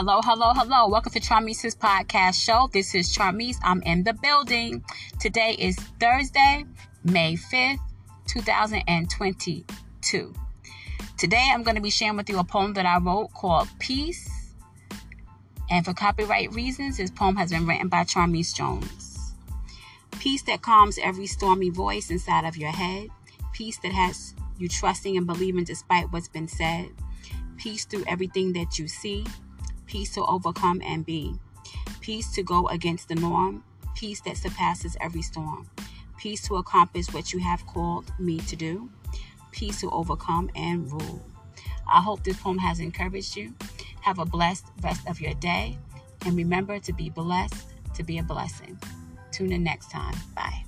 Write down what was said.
Hello, hello, hello. Welcome to Charmeece's podcast show. This is Charmeece. I'm in the building. Today is Thursday, May 5th, 2022. Today I'm going to be sharing with you a poem that I wrote called Peace. And for copyright reasons, this poem has been written by Charmeece Jones. Peace that calms every stormy voice inside of your head. Peace that has you trusting and believing despite what's been said. Peace through everything that you see peace to overcome and be, peace to go against the norm, peace that surpasses every storm, peace to accomplish what you have called me to do, peace to overcome and rule. I hope this poem has encouraged you. Have a blessed rest of your day, and remember to be blessed to be a blessing. Tune in next time. Bye.